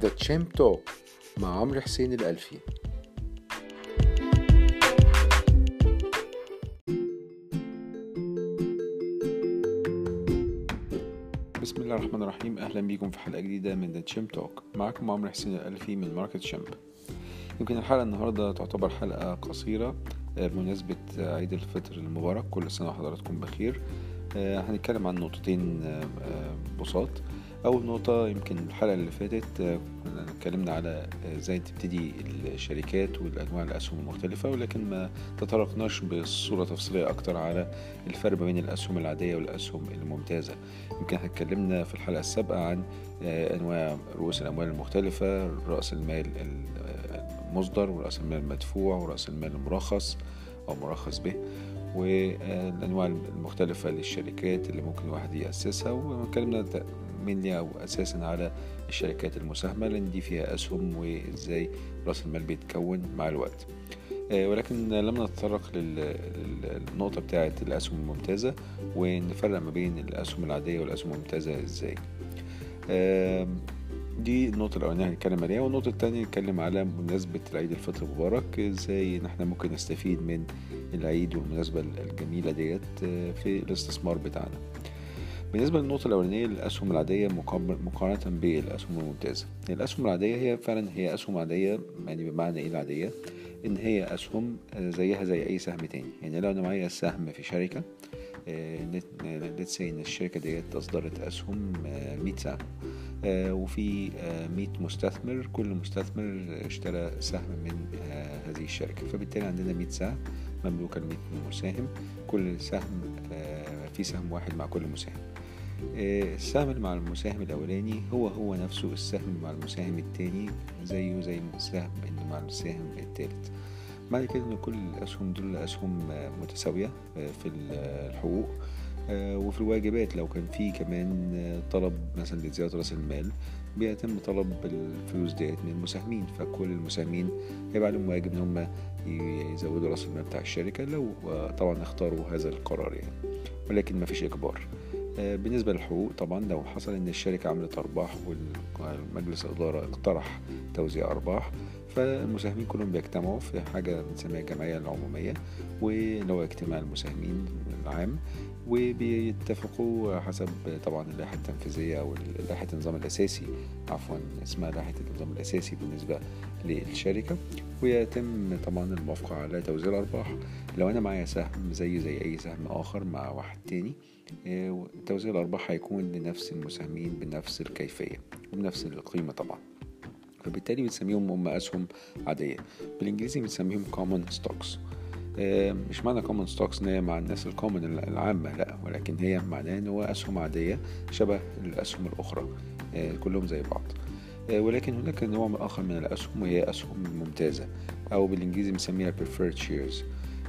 The Champ Talk مع عمرو حسين الألفي. بسم الله الرحمن الرحيم. أهلا بيكم في حلقة جديدة من The Champ Talk معكم عمرو حسين الألفي من Market Champ يمكن الحلقة النهاردة تعتبر حلقة قصيرة آه، بمناسبة عيد الفطر المبارك. كل سنة وحضراتكم بخير. آه، هنتكلم عن نقطتين آه، بساط. أول نقطة يمكن الحلقة اللي فاتت آه، كنا اتكلمنا على آه، إزاي تبتدي الشركات والأنواع الأسهم المختلفة ولكن ما تطرقناش بصورة تفصيلية أكتر على الفرق بين الأسهم العادية والأسهم الممتازة. يمكن إحنا اتكلمنا في الحلقة السابقة عن آه، أنواع رؤوس الأموال المختلفة رأس المال المصدر ورأس المال المدفوع ورأس المال المرخص أو مرخص به والأنواع المختلفة للشركات اللي ممكن الواحد يأسسها. واتكلمنا مني أو أساسا على الشركات المساهمة لأن دي فيها أسهم وإزاي رأس المال بيتكون مع الوقت. آه، ولكن لم نتطرق لل- لل- للنقطة بتاعة الأسهم الممتازة ونفرق ما بين الأسهم العادية والأسهم الممتازة إزاي. آم، دي النقطة الأولانية هنتكلم عليها والنقطة التانية نتكلم على مناسبة العيد الفطر المبارك إزاي ان إحنا ممكن نستفيد من العيد والمناسبة الجميلة ديت آه، في الاستثمار بتاعنا. بالنسبة للنقطة الأولانية الأسهم العادية مقارنة بالأسهم الممتازة. الأسهم العادية هي فعلا هي أسهم عادية يعني بمعنى إيه العادية؟ إن هي أسهم آه، زيها زي أي سهم تاني. يعني لو أنا معايا سهم في شركة let's say إن الشركة ديت أصدرت أسهم آه، 100 سهم آه، وفي آه، 100 مستثمر كل مستثمر اشترى سهم من آه، هذه الشركة. فبالتالي عندنا 100 سهم مملوكة ل 100 مساهم كل سهم آه، في سهم واحد مع كل مساهم. آه، السهم اللي مع المساهم الأولاني هو هو نفسه السهم مع المساهم التاني زيه زي السهم اللي مع المساهم التالت. معنى كده إن كل الأسهم دول أسهم آه، متساوية آه، في ال- آه، الحقوق آه، وفي الواجبات لو كان في كمان آه، طلب مثلا لزيادة رأس المال بيتم طلب الفلوس ديت من المساهمين. فكل المساهمين هيبقى عليهم واجب إن هم يزودوا رأس المال بتاع الشركة لو آه، طبعا اختاروا هذا القرار يعني. ولكن ما فيش إجبار. آه، بالنسبة للحقوق طبعا لو حصل إن الشركة عملت أرباح والمجلس الإدارة اقترح توزيع أرباح فالمساهمين كلهم بيجتمعوا في حاجة بنسميها الجمعية العمومية هو اجتماع المساهمين العام وبيتفقوا حسب طبعا اللائحة التنفيذية أو لائحة النظام الأساسي عفوا اسمها لائحة النظام الأساسي بالنسبة للشركة. ويتم طبعا الموافقة على توزيع الأرباح. لو أنا معايا سهم زي زي أي سهم آخر مع واحد تاني آه، توزيع الأرباح هيكون لنفس المساهمين بنفس الكيفية وبنفس القيمة طبعا. فبالتالي بنسميهم هم أسهم عادية. بالإنجليزي بنسميهم common stocks. آه، مش معنى common stocks إن هي مع الناس الكومن العامة لا ولكن هي معناه إن هو أسهم عادية شبه الأسهم الأخرى آه، كلهم زي بعض. ولكن هناك نوع آخر من الأسهم وهي أسهم ممتازة أو بالإنجليزي بنسميها preferred shares.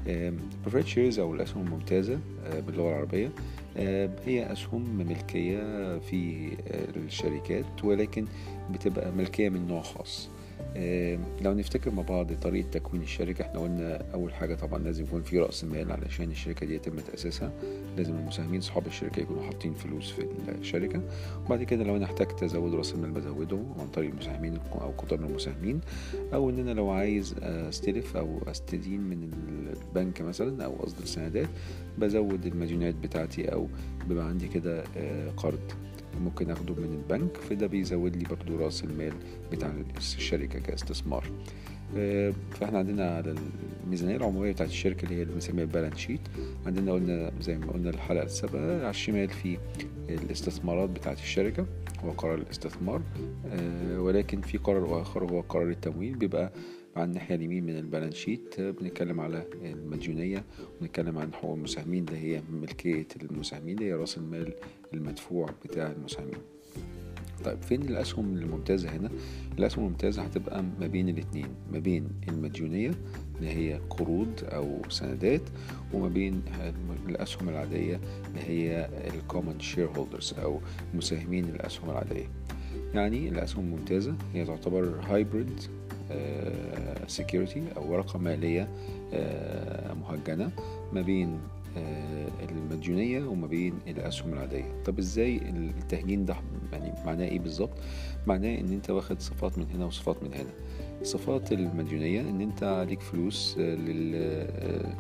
آه، preferred shares أو الأسهم الممتازة آه، باللغة العربية آه، هي أسهم ملكية في آه، الشركات ولكن بتبقى ملكية من نوع خاص. آه، لو نفتكر مع بعض طريقة تكوين الشركة إحنا قلنا أول حاجة طبعا لازم يكون في رأس مال علشان الشركة دي يتم تأسيسها. لازم المساهمين صحاب الشركة يكونوا حاطين فلوس في الشركة. وبعد كده لو أنا احتجت أزود رأس المال بزوده عن طريق المساهمين أو من المساهمين. أو إن أنا لو عايز أستلف أو أستدين من البنك مثلا أو أصدر سندات بزود المديونات بتاعتي أو بيبقى عندي كده آه، قرض. ممكن اخده من البنك فده بيزود لي برضو رأس المال بتاع الشركة كاستثمار. آه، فإحنا عندنا على الميزانية العمومية بتاعت الشركة اللي هي اللي بنسميها ال balance sheet عندنا قلنا زي ما قلنا الحلقة السابقة على الشمال في الاستثمارات بتاعت الشركة هو قرار الاستثمار. آه، ولكن في قرار آخر هو قرار التمويل بيبقى على الناحية اليمين من ال balance sheet بنتكلم على المديونية ونتكلم عن حقوق المساهمين اللي هي ملكية المساهمين اللي هي رأس المال المدفوع بتاع المساهمين طيب فين الأسهم الممتازة هنا؟ الأسهم الممتازة هتبقى ما بين الاتنين ما بين المديونية اللي هي قروض أو سندات وما بين الأسهم العادية اللي هي ال common shareholders أو مساهمين الأسهم العادية يعني الأسهم الممتازة هي تعتبر hybrid security أو ورقة مالية آه، مهجنة ما بين المديونية وما بين الأسهم العادية. طب إزاي التهجين ده يعني معناه إيه بالظبط؟ معناه إن أنت واخد صفات من هنا وصفات من هنا. صفات المديونية إن أنت عليك فلوس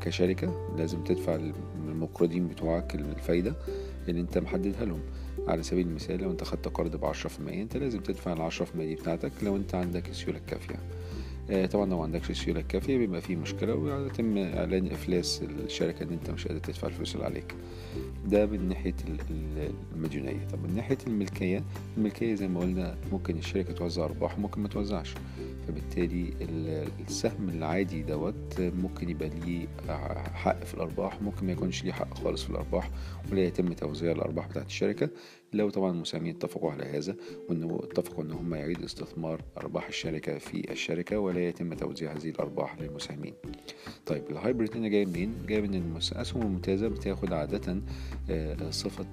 كشركة لازم تدفع المقرضين بتوعك الفايدة اللي أنت محددها لهم. على سبيل المثال لو انت خدت قرض في المية انت لازم تدفع في المية دي بتاعتك لو انت عندك السيولة الكافية. طبعا لو ما عندكش السيولة الكافية بيبقى في مشكلة ويتم إعلان إفلاس الشركة إن أنت مش قادر تدفع الفلوس اللي عليك. ده من ناحية المديونية. طب من ناحية الملكية الملكية زي ما قلنا ممكن الشركة توزع أرباح وممكن ما توزعش. فبالتالي السهم العادي دوت ممكن يبقى ليه حق في الأرباح ممكن ما يكونش ليه حق خالص في الأرباح ولا يتم توزيع الأرباح بتاعت الشركة. لو طبعا المساهمين اتفقوا على هذا وإنه اتفقوا إن هم يعيدوا استثمار أرباح الشركة في الشركة ولا يتم توزيع هذه الأرباح للمساهمين. طيب الهايبريد هنا جاي منين؟ جاي من الاسهم الممتازة بتاخد عادة صفة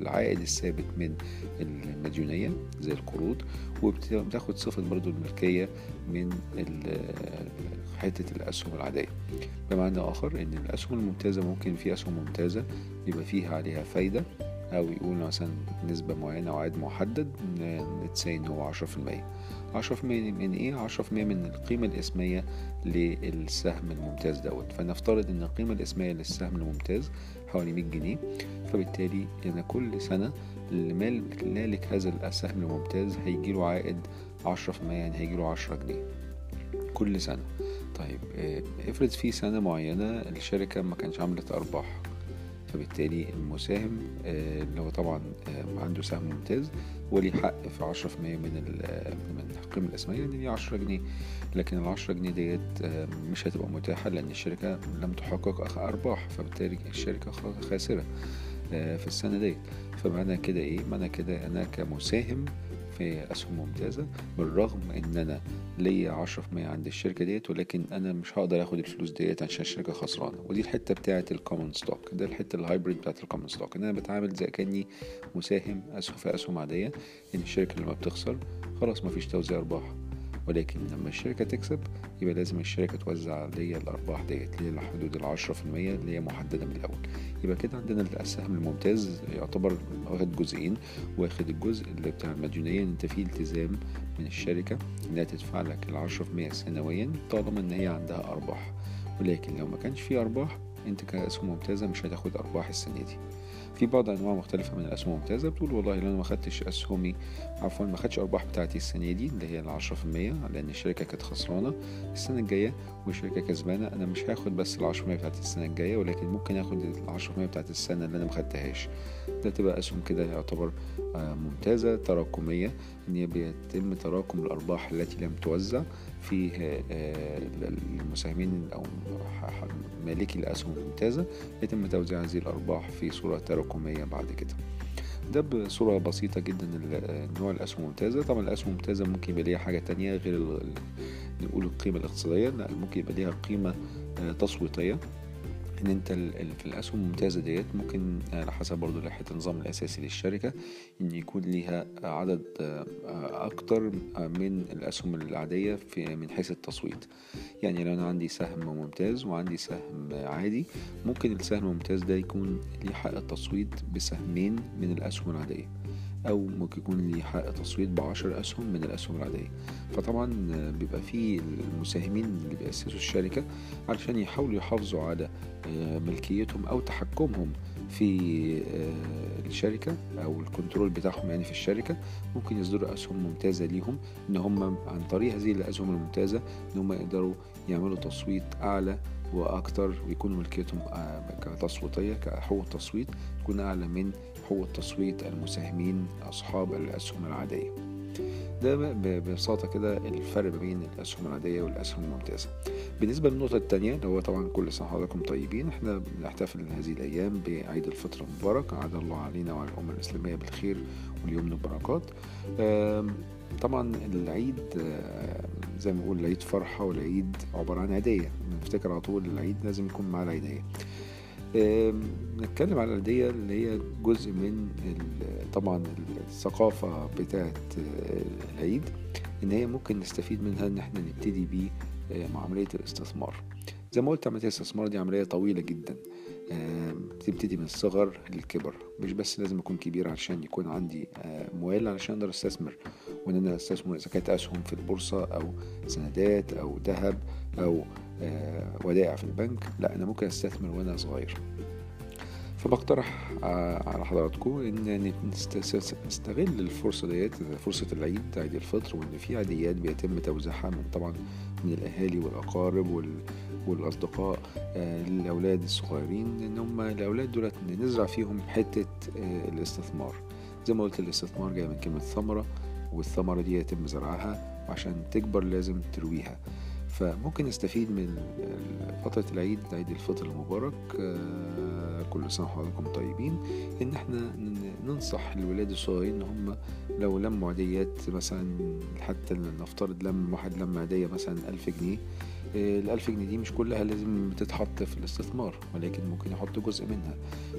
العائد الثابت من المديونية زي القروض وبتاخد صفة برضو الملكية من حتة الأسهم العادية. بمعنى آخر إن الأسهم الممتازة ممكن في أسهم ممتازة يبقى فيها عليها فايدة أو يقول مثلا نسبة معينة أو عائد محدد نتساي إن هو عشرة في المية. عشرة في المية من إيه؟ عشرة في المية من القيمة الإسمية للسهم الممتاز دوت. فنفترض إن القيمة الإسمية للسهم الممتاز حوالي مية جنيه فبالتالي أنا كل سنة المالك هذا السهم الممتاز هيجيله عائد عشرة في المية يعني هيجيله عشرة جنيه كل سنة. طيب افرض في سنة معينة الشركة ما كانش عملت أرباح. فبالتالي المساهم اللي هو طبعا عنده سهم ممتاز وليه حق في عشرة في المية من من القيمة الأسمية دي عشرة جنيه. لكن العشرة جنيه ديت مش هتبقى متاحة لأن الشركة لم تحقق أرباح فبالتالي الشركة خاسرة. في السنة ديت. فمعنى كده إيه؟ معنى كده أنا كمساهم في أسهم ممتازة بالرغم إن أنا ليا عشرة في المية عند الشركة ديت ولكن أنا مش هقدر آخد الفلوس ديت عشان الشركة خسرانة. ودي الحتة بتاعة ال common stock ده الحتة ال hybrid بتاعة ال common stock إن أنا بتعامل زي كأني مساهم أسهم في أسهم عادية إن الشركة لما بتخسر خلاص مفيش توزيع أرباح. ولكن لما الشركة تكسب يبقى لازم الشركة توزع ليا الأرباح ديت هي حدود العشرة في المية اللي هي محددة من الأول. يبقى كده عندنا السهم الممتاز يعتبر واخد جزئين واخد الجزء اللي بتاع المديونية إن أنت فيه التزام من الشركة إنها تدفع لك العشرة في المية سنويا طالما إن هي عندها أرباح. ولكن لو ما كانش فيه أرباح أنت كأسهم ممتازة مش هتاخد أرباح السنة دي. في بعض أنواع مختلفة من الأسهم الممتازة. بتقول والله لو أنا ما خدتش أسهمي عفوا ما خدتش أرباح بتاعتي السنة دي اللي هي العشرة في المية لأن الشركة كانت خسرانة السنة الجاية والشركة كسبانة. أنا مش هاخد بس العشرة في المية بتاعت السنة الجاية ولكن ممكن آخد العشرة في المية بتاعت السنة اللي أنا ما خدتهاش. ده تبقى اسهم كده يعتبر ممتازة تراكمية إن هي بيتم تراكم الأرباح التي لم توزع في المساهمين أو مالكي الأسهم الممتازة يتم توزيع هذه الأرباح في صورة تراكمية بعد كده. ده بصورة بسيطة جدا نوع الأسهم الممتازة. طبعا الأسهم الممتازة ممكن يبقى ليها حاجة تانية غير نقول القيمة الاقتصادية لا ممكن يبقى ليها قيمة تصويتية. إن أنت في الأسهم الممتازة ديت ممكن على حسب برضو لائحه النظام الأساسي للشركة إن يكون ليها عدد أكتر من الأسهم العادية في من حيث التصويت. يعني لو أنا عندي سهم ممتاز وعندي سهم عادي ممكن السهم الممتاز ده يكون ليه حق التصويت بسهمين من الأسهم العادية. أو ممكن يكون لي حق تصويت بعشر أسهم من الأسهم العادية. فطبعا بيبقى في المساهمين اللي بيأسسوا الشركة علشان يحاولوا يحافظوا على ملكيتهم أو تحكمهم في الشركة أو الكنترول بتاعهم يعني في الشركة. ممكن يصدروا أسهم ممتازة ليهم إن هم عن طريق هذه الأسهم الممتازة إن هم يقدروا يعملوا تصويت أعلى وأكتر ويكونوا ملكيتهم كتصويتية كحقوق تصويت تكون أعلى من حقوق تصويت المساهمين أصحاب الأسهم العادية. ده ببساطة كده الفرق بين الأسهم العادية والأسهم الممتازة. بالنسبة للنقطة التانية اللي هو طبعا كل سنة حضراتكم طيبين إحنا بنحتفل هذه الأيام بعيد الفطر المبارك. عاد الله علينا وعلى الأمة الإسلامية بالخير واليمن والبركات. طبعا العيد زي ما بنقول العيد فرحة والعيد عبارة عن هدية نفتكر على طول العيد لازم يكون معاه العيدية. نتكلم على العيدية اللي هي جزء من طبعا الثقافة بتاعة العيد إن هي ممكن نستفيد منها إن إحنا نبتدي بيه عملية الاستثمار. زي ما قلت عملية الاستثمار دي عملية طويلة جدا. بتبتدي من الصغر للكبر. مش بس لازم أكون كبير عشان يكون عندي اموال علشان أقدر أستثمر. وإن أنا أستثمر إذا كانت أسهم في البورصة أو سندات أو ذهب أو ودائع في البنك. لا أنا ممكن أستثمر وأنا صغير. فبقترح على حضراتكم إن نستغل الفرصة ديت فرصة العيد عيد الفطر وإن في عيديات بيتم توزيعها من طبعا من الأهالي والأقارب وال والأصدقاء للأولاد الصغيرين إن هم الأولاد دول نزرع فيهم حتة الاستثمار. زي ما قلت الاستثمار جاي من كلمة ثمرة والثمرة دي يتم زرعها وعشان تكبر لازم ترويها. فممكن نستفيد من فترة العيد عيد الفطر المبارك كل سنة وحضراتكم طيبين إن إحنا ننصح الولاد الصغيرين إن هم لو لموا عاديات مثلا حتى نفترض لم واحد لم عادية مثلا ألف جنيه الألف جنيه دي مش كلها لازم تتحط في الاستثمار ولكن ممكن يحط جزء منها.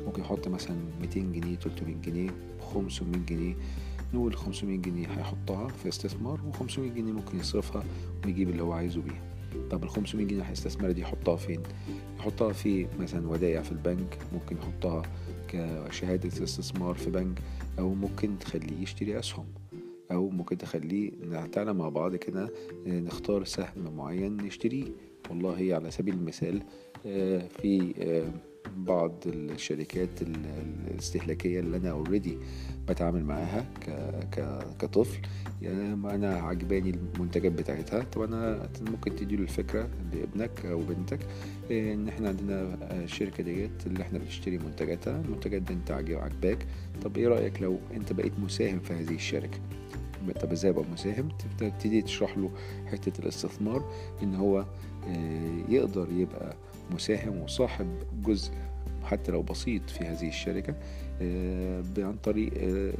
ممكن يحط مثلا 200 جنيه 300 جنيه 500 جنيه نقول 500 جنيه هيحطها في استثمار و500 جنيه ممكن يصرفها ويجيب اللي هو عايزه بيها طب ال 500 جنيه هيستثمر دي يحطها فين؟ يحطها في مثلا ودائع في البنك ممكن يحطها كشهادة استثمار في بنك أو ممكن تخليه يشتري أسهم أو ممكن تخليه تعالى مع بعض كده نختار سهم معين نشتريه. والله على سبيل المثال في بعض الشركات الاستهلاكية اللي أنا اوريدي بتعامل معاها كطفل. يعني أنا عجباني المنتجات بتاعتها. طب أنا ممكن تديله الفكرة لابنك أو بنتك؟ إن إحنا عندنا الشركة ديت اللي إحنا بنشتري منتجاتها. المنتجات دي أنت عجباك طب إيه رأيك لو أنت بقيت مساهم في هذه الشركة؟ طب إزاي أبقى مساهم؟ تبتدي تشرح له حتة الاستثمار. إن هو يقدر يبقى مساهم وصاحب جزء حتى لو بسيط في هذه الشركة عن طريق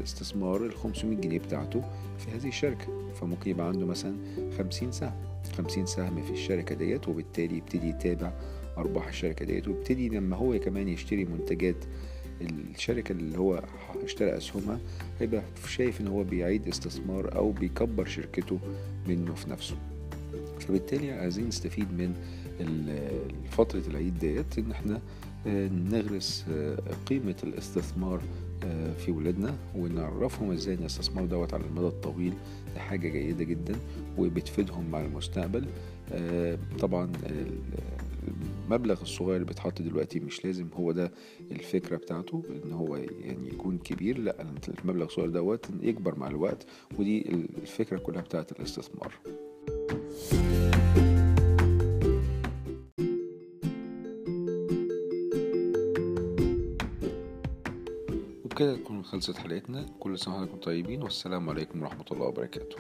استثمار ال 500 جنيه بتاعته في هذه الشركة. فممكن يبقى عنده مثلا 50 سهم. 50 سهم في الشركة ديت وبالتالي يبتدي يتابع أرباح الشركة ديت ويبتدي لما هو كمان يشتري منتجات الشركة اللي هو اشترى أسهمها هيبقى شايف إن هو بيعيد استثمار أو بيكبر شركته منه في نفسه. فبالتالي عايزين نستفيد من فترة العيد ديت إن إحنا نغرس قيمة الاستثمار في ولادنا ونعرفهم إزاي إن الاستثمار دوت على المدى الطويل ده حاجة جيدة جدا وبتفيدهم مع المستقبل. طبعا المبلغ الصغير اللي بيتحط دلوقتي مش لازم هو ده الفكرة بتاعته إن هو يعني يكون كبير لأ المبلغ الصغير دوت يكبر مع الوقت ودي الفكرة كلها بتاعت الاستثمار. وبكده تكون خلصت حلقتنا. كل سنة وحضراتكم طيبين. والسلام عليكم ورحمة الله وبركاته.